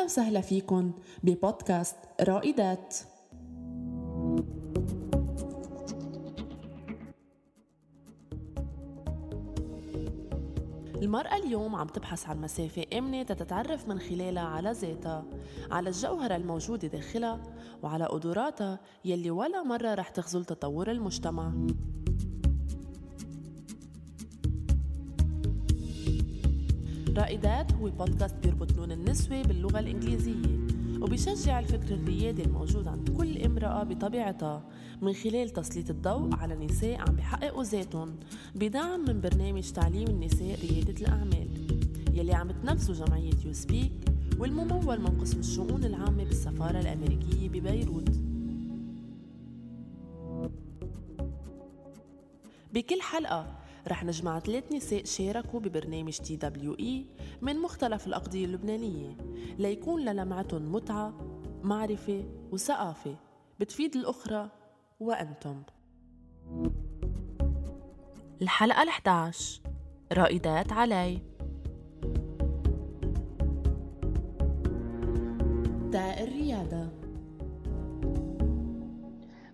أهلا وسهلا فيكن ببودكاست رائدات. المرأة اليوم عم تبحث عن مسافة آمنة تتعرف من خلالها على ذاتها على الجوهرة الموجودة داخلها وعلى قدراتها يلي ولا مرة رح تخزل تطور المجتمع. رائدات هو بودكاست بيربط لون النسوة باللغة الإنجليزية وبيشجع الفكر الريادي الموجود عند كل امرأة بطبيعتها. من خلال تسليط الضوء على نساء عم بيحققوا ذاتهم بدعم من برنامج تعليم النساء ريادة الأعمال. يلي عم تنفذه جمعية يو سبيك والممول من قسم الشؤون العامة بالسفارة الأمريكية ببيروت. بكل حلقة رح نجمع ثلاث نساء شاركوا ببرنامج TWE من مختلف الأقضية اللبنانية ليكون للمعتهم متعة معرفة وثقافة. بتفيد الأخرى وأنتم. الحلقة ال11 رائدات عاليه. راء الريادة.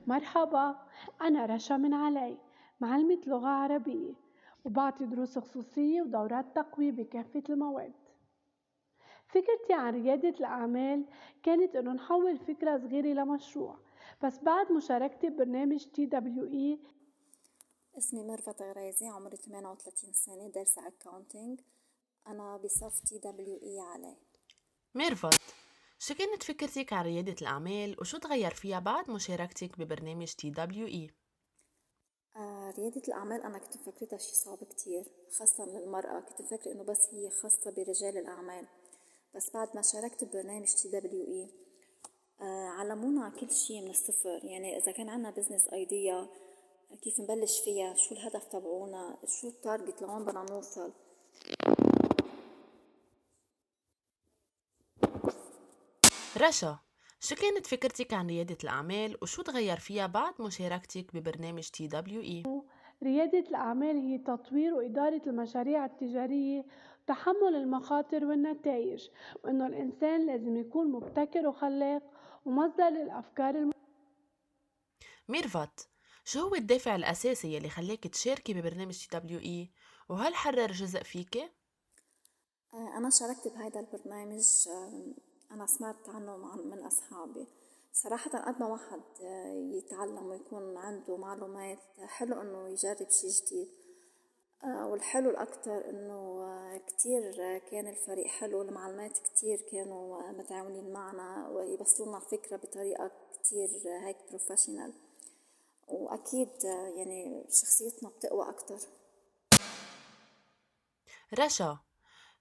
مرحبا أنا رشا من عاليه. معلمة لغة عربية وبعطي دروس خصوصية ودورات تقوية بكافة المواد. فكرتي عن ريادة الأعمال كانت إنه نحول فكرة صغيرة لمشروع بس بعد مشاركتي ببرنامج TWE اسمي ميرفت غريزي عمري 38 سنة دارسة accounting أنا بصف TWE عاليه. ميرفت شو كانت فكرتك عن ريادة الأعمال وشو تغير فيها بعد مشاركتك ببرنامج TWE؟ ريادة الأعمال أنا كنت مفكرتها شي صعب كتير خاصة للمرأة. كنت مفكرة إنه بس هي خاصة برجال الأعمال. بس بعد ما شاركت ببرنامج TWE آه علمونا كل شي من الصفر. يعني إذا كان عنا business idea كيف نبلش فيها شو الهدف تبعونا شو ال target لوين بدنا نوصل. رشا. شو كانت فكرتك عن ريادة الأعمال وشو تغير فيها بعد مشاركتك ببرنامج TWE؟ ريادة الأعمال هي تطوير وإدارة المشاريع التجارية وتحمل المخاطر والنتائج وإنه الإنسان لازم يكون مبتكر وخلاق ومصدر للأفكار الم... ميرفت شو هو الدافع الأساسي يلي خلاك تشاركي ببرنامج TWE وهل حرر جزء فيك؟ آه، أنا شاركت بهذا البرنامج أنا سمعت عنه من أصحابي. صراحة قد ما واحد يتعلم ويكون عنده معلومات حلو إنه يجرب شي جديد. آه، والحلو الأكتر إنه كتير كان الفريق حلو المعلمات كتير كانوا متعاونين معنا ويبصلوا الفكرة بطريقة كتير هيك بروفيشنال وأكيد يعني شخصيتنا بتقوى أكتر. رشا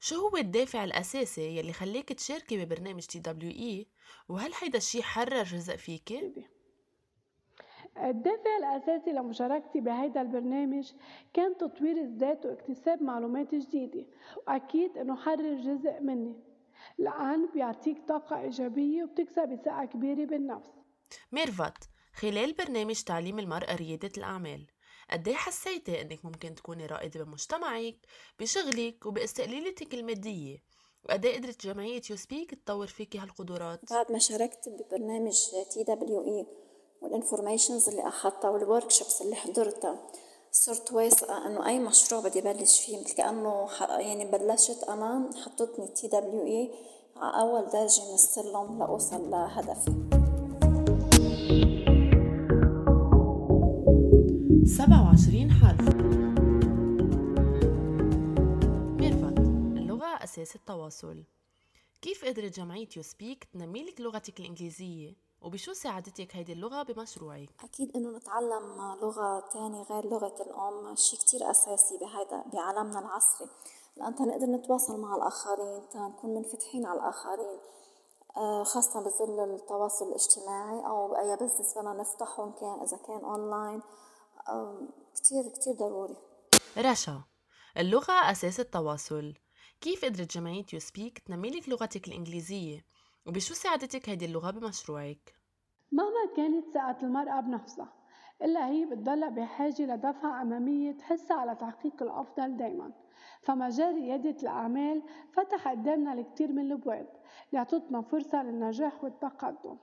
شو هو الدافع الأساسي يلي خليك تشاركي ببرنامج TWE؟ وهل هيدا الشي حرر جزء فيكي؟ الدافع الأساسي لمشاركتي بهيدا البرنامج كان تطوير الذات واكتساب معلومات جديدة وأكيد إنه حرر جزء مني. لأن بيعطيك طاقة إيجابية وبتكسب ثقة كبيرة بالنفس. ميرفت خلال برنامج تعليم المرأة ريادة الأعمال. قد إيه حسيتي إنك ممكن تكوني رائدة بمجتمعك بشغلك وباستقلاليتك المادية وقد إيه قدرت جمعية USPEaK تطور فيكي هالقدرات؟ بعد ما شاركت ببرنامج TWE وال informations اللي أخذتها وال workshops اللي حضرتها صرت واثقة إنه أي مشروع بدي بلش فيه مثل كأنه يعني بلشت أنا حطتني TWE على أول درجة من السلم لأوصل لهدفي. 27 حرف. ميرفت اللغة أساس التواصل. كيف قدرت جمعية USPEaK تنمي لك لغتك الإنجليزية؟ وبشو ساعدتك هيدي اللغة بمشروعك؟ أكيد إنه نتعلم لغة تانية غير لغة الأم. شيء كتير أساسي بهيدا بعالمنا العصري. لأن نقدر نتواصل مع الآخرين نكون منفتحين على الآخرين آه، خاصة بظل التواصل الاجتماعي أو أي business بدنا نفتحه كان إذا كان أونلاين كتير كتير ضروري. رشا اللغة أساس التواصل. كيف قدرت جمعية يو سبيك تنمي لك لغتك الإنجليزية؟ وبشو ساعدتك هيدي اللغة بمشروعك؟ مهما كانت ثقة المرأة بنفسها إلا هي بتضلها بحاجة لدفعة أمامية تحسها على تحقيق الأفضل دايما. فمجال ريادة الأعمال فتح قدامنا الكثير من الأبواب ليعطتنا فرصة للنجاح والتقدم.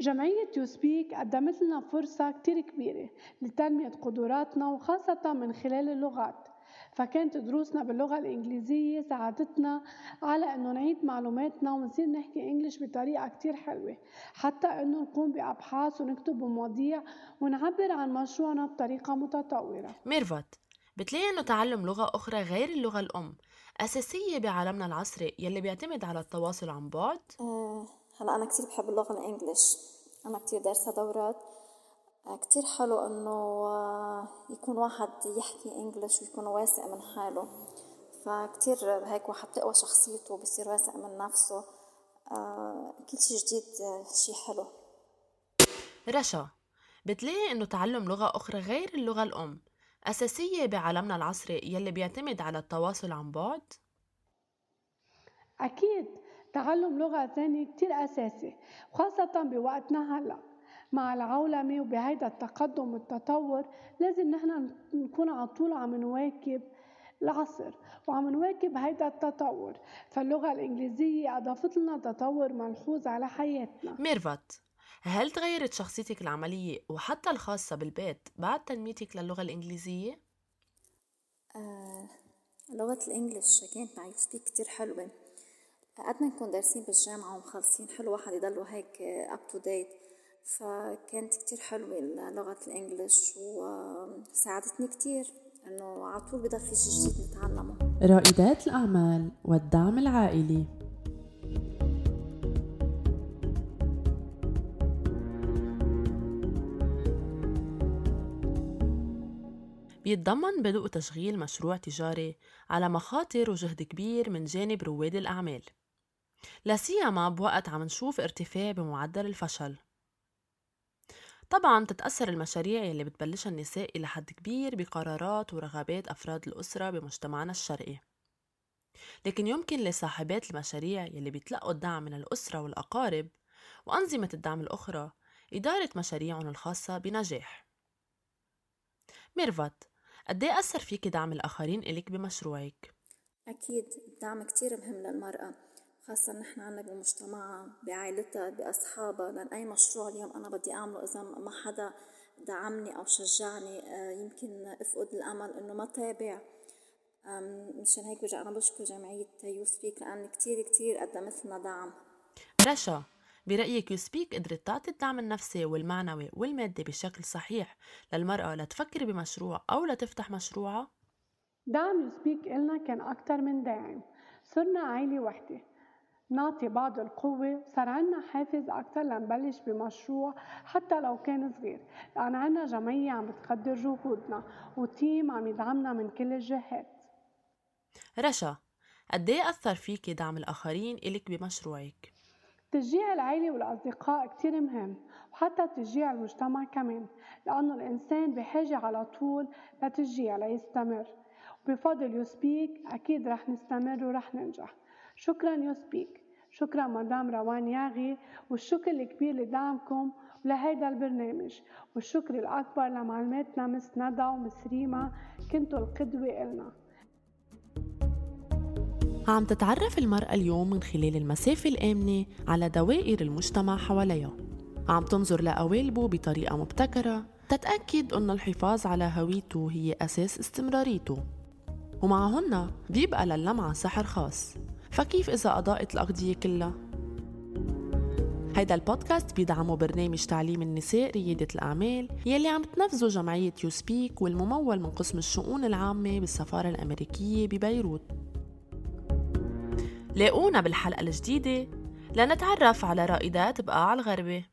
جمعية يوسبيك قدمت لنا فرصة كتير كبيرة لتنمية قدراتنا وخاصة من خلال اللغات. فكانت دروسنا باللغة الإنجليزية ساعدتنا على إنه نعيد معلوماتنا ونصير نحكي إنجليش بطريقة كتير حلوة حتى إنه نقوم بأبحاث ونكتب بمواضيع ونعبر عن مشروعنا بطريقة متطورة. ميرفت بتلاقي إنه تعلم لغة أخرى غير اللغة الأم أساسية بعالمنا العصري يلي بيعتمد على التواصل عن بعد؟ هلا أنا كتير بحب اللغة الإنجليش. أنا كتير دارسة دورات. آه كتير حلو إنه آه يكون واحد يحكي إنجليش ويكون واثق من حاله. فكتير هيك واحد تقوى شخصيته بصير واثق من نفسه. آه كل شي جديد شي حلو. رشا بتلاقي إنه تعلم لغة أخرى غير اللغة الأم أساسية بعالمنا العصري يلي بيعتمد على التواصل عن بعد؟ أكيد. تعلم لغة ثانية كتير أساسي وخاصة بوقتنا هلأ. مع العولمة وبهيدا التقدم والتطور لازم نحن نكون على طول عم نواكب العصر وعم نواكب هيدا التطور. فاللغة الإنجليزية أضافت لنا تطور ملحوظ على حياتنا. ميرفت هل تغيرت شخصيتك العملية وحتى الخاصة بالبيت بعد تنميتك للغة الإنجليزية؟ آه لغة ال English كانت معي كتير حلوة. قد ما نكون دارسين بالجامعة ومخلصين حلو واحد يضلوا هيك up to date فكانت كتير حلوة لغة ال English وساعدتني كتير إنه على طول بضل في شي جديد نتعلمه. رائدات الأعمال والدعم العائلي. بيتضمن بدء تشغيل مشروع تجاري على مخاطر وجهد كبير من جانب رواد الأعمال. لا سيما بوقت عم نشوف ارتفاع بمعدل الفشل. طبعا تتأثر المشاريع يلي بتبلشها النساء إلى حد كبير بقرارات ورغبات أفراد الأسرة بمجتمعنا الشرقي. لكن يمكن لصاحبات المشاريع يلي بيتلقوا الدعم من الأسرة والأقارب وأنظمة الدعم الأخرى إدارة مشاريعهم الخاصة بنجاح. ميرفت قد إيه أثر فيك دعم الآخرين إلك بمشروعك؟ أكيد الدعم كتير مهم للمرأة. خاصة نحن عنا بمجتمعها بعائلتها بأصحابها لأن أي مشروع اليوم أنا بدي أعمله إذا ما حدا دعمني أو شجعني آه، يمكن أفقد الأمل إنه ما تابع. مشان هيك برجع أنا بشكر جمعية يوسبيك لأن كتير كتير قدمت لنا دعم. رشا برأيك يوسبيك قدرت تعطي الدعم النفسي والمعنوي والمادي بشكل صحيح للمرأة لتفكر بمشروع أو لتفتح مشروعها؟ دعم يوسبيك إلنا كان أكتر من داعم. صرنا عائلة وحدة. نعطي بعض القوة. صار عنا حافز أكتر لنبلش بمشروع حتى لو كان صغير. لأن عنا جمعية عم بتقدر جهودنا وتيم عم يدعمنا من كل الجهات. رشا قد إيه أثر فيكي دعم الآخرين إلك بمشروعك؟ تشجيع العيلة والأصدقاء كتير مهم وحتى تشجيع المجتمع كمان لأنه الإنسان بحاجة على طول لتشجيع ليستمر. وبفضل يوسبيك أكيد رح نستمر ورح ننجح. شكرا يوسبيك شكرا مدام روان ياغي والشكر الكبير لدعمكم ولهيدا البرنامج. والشكر الأكبر لمعلماتنا مس ندى ومس ريما كنتوا القدوة إلنا. عم تتعرف المرأة اليوم من خلال المسافة الآمنة على دوائر المجتمع حواليها. عم تنظر لقوالبه بطريقة مبتكرة تتأكد أن الحفاظ على هويته هي أساس استمراريته. ومعهن بيبقى للمعة سحر خاص. فكيف إذا أضاءت الأغذية كلها؟ هيدا البودكاست بيدعمه برنامج تعليم النساء ريادة الأعمال يلي عم تنفذه جمعية يوسبيك والممول من قسم الشؤون العامة بالسفارة الأمريكية ببيروت. لاقونا بالحلقة الجديدة. لنتعرف على رائدات بقاع الغربة.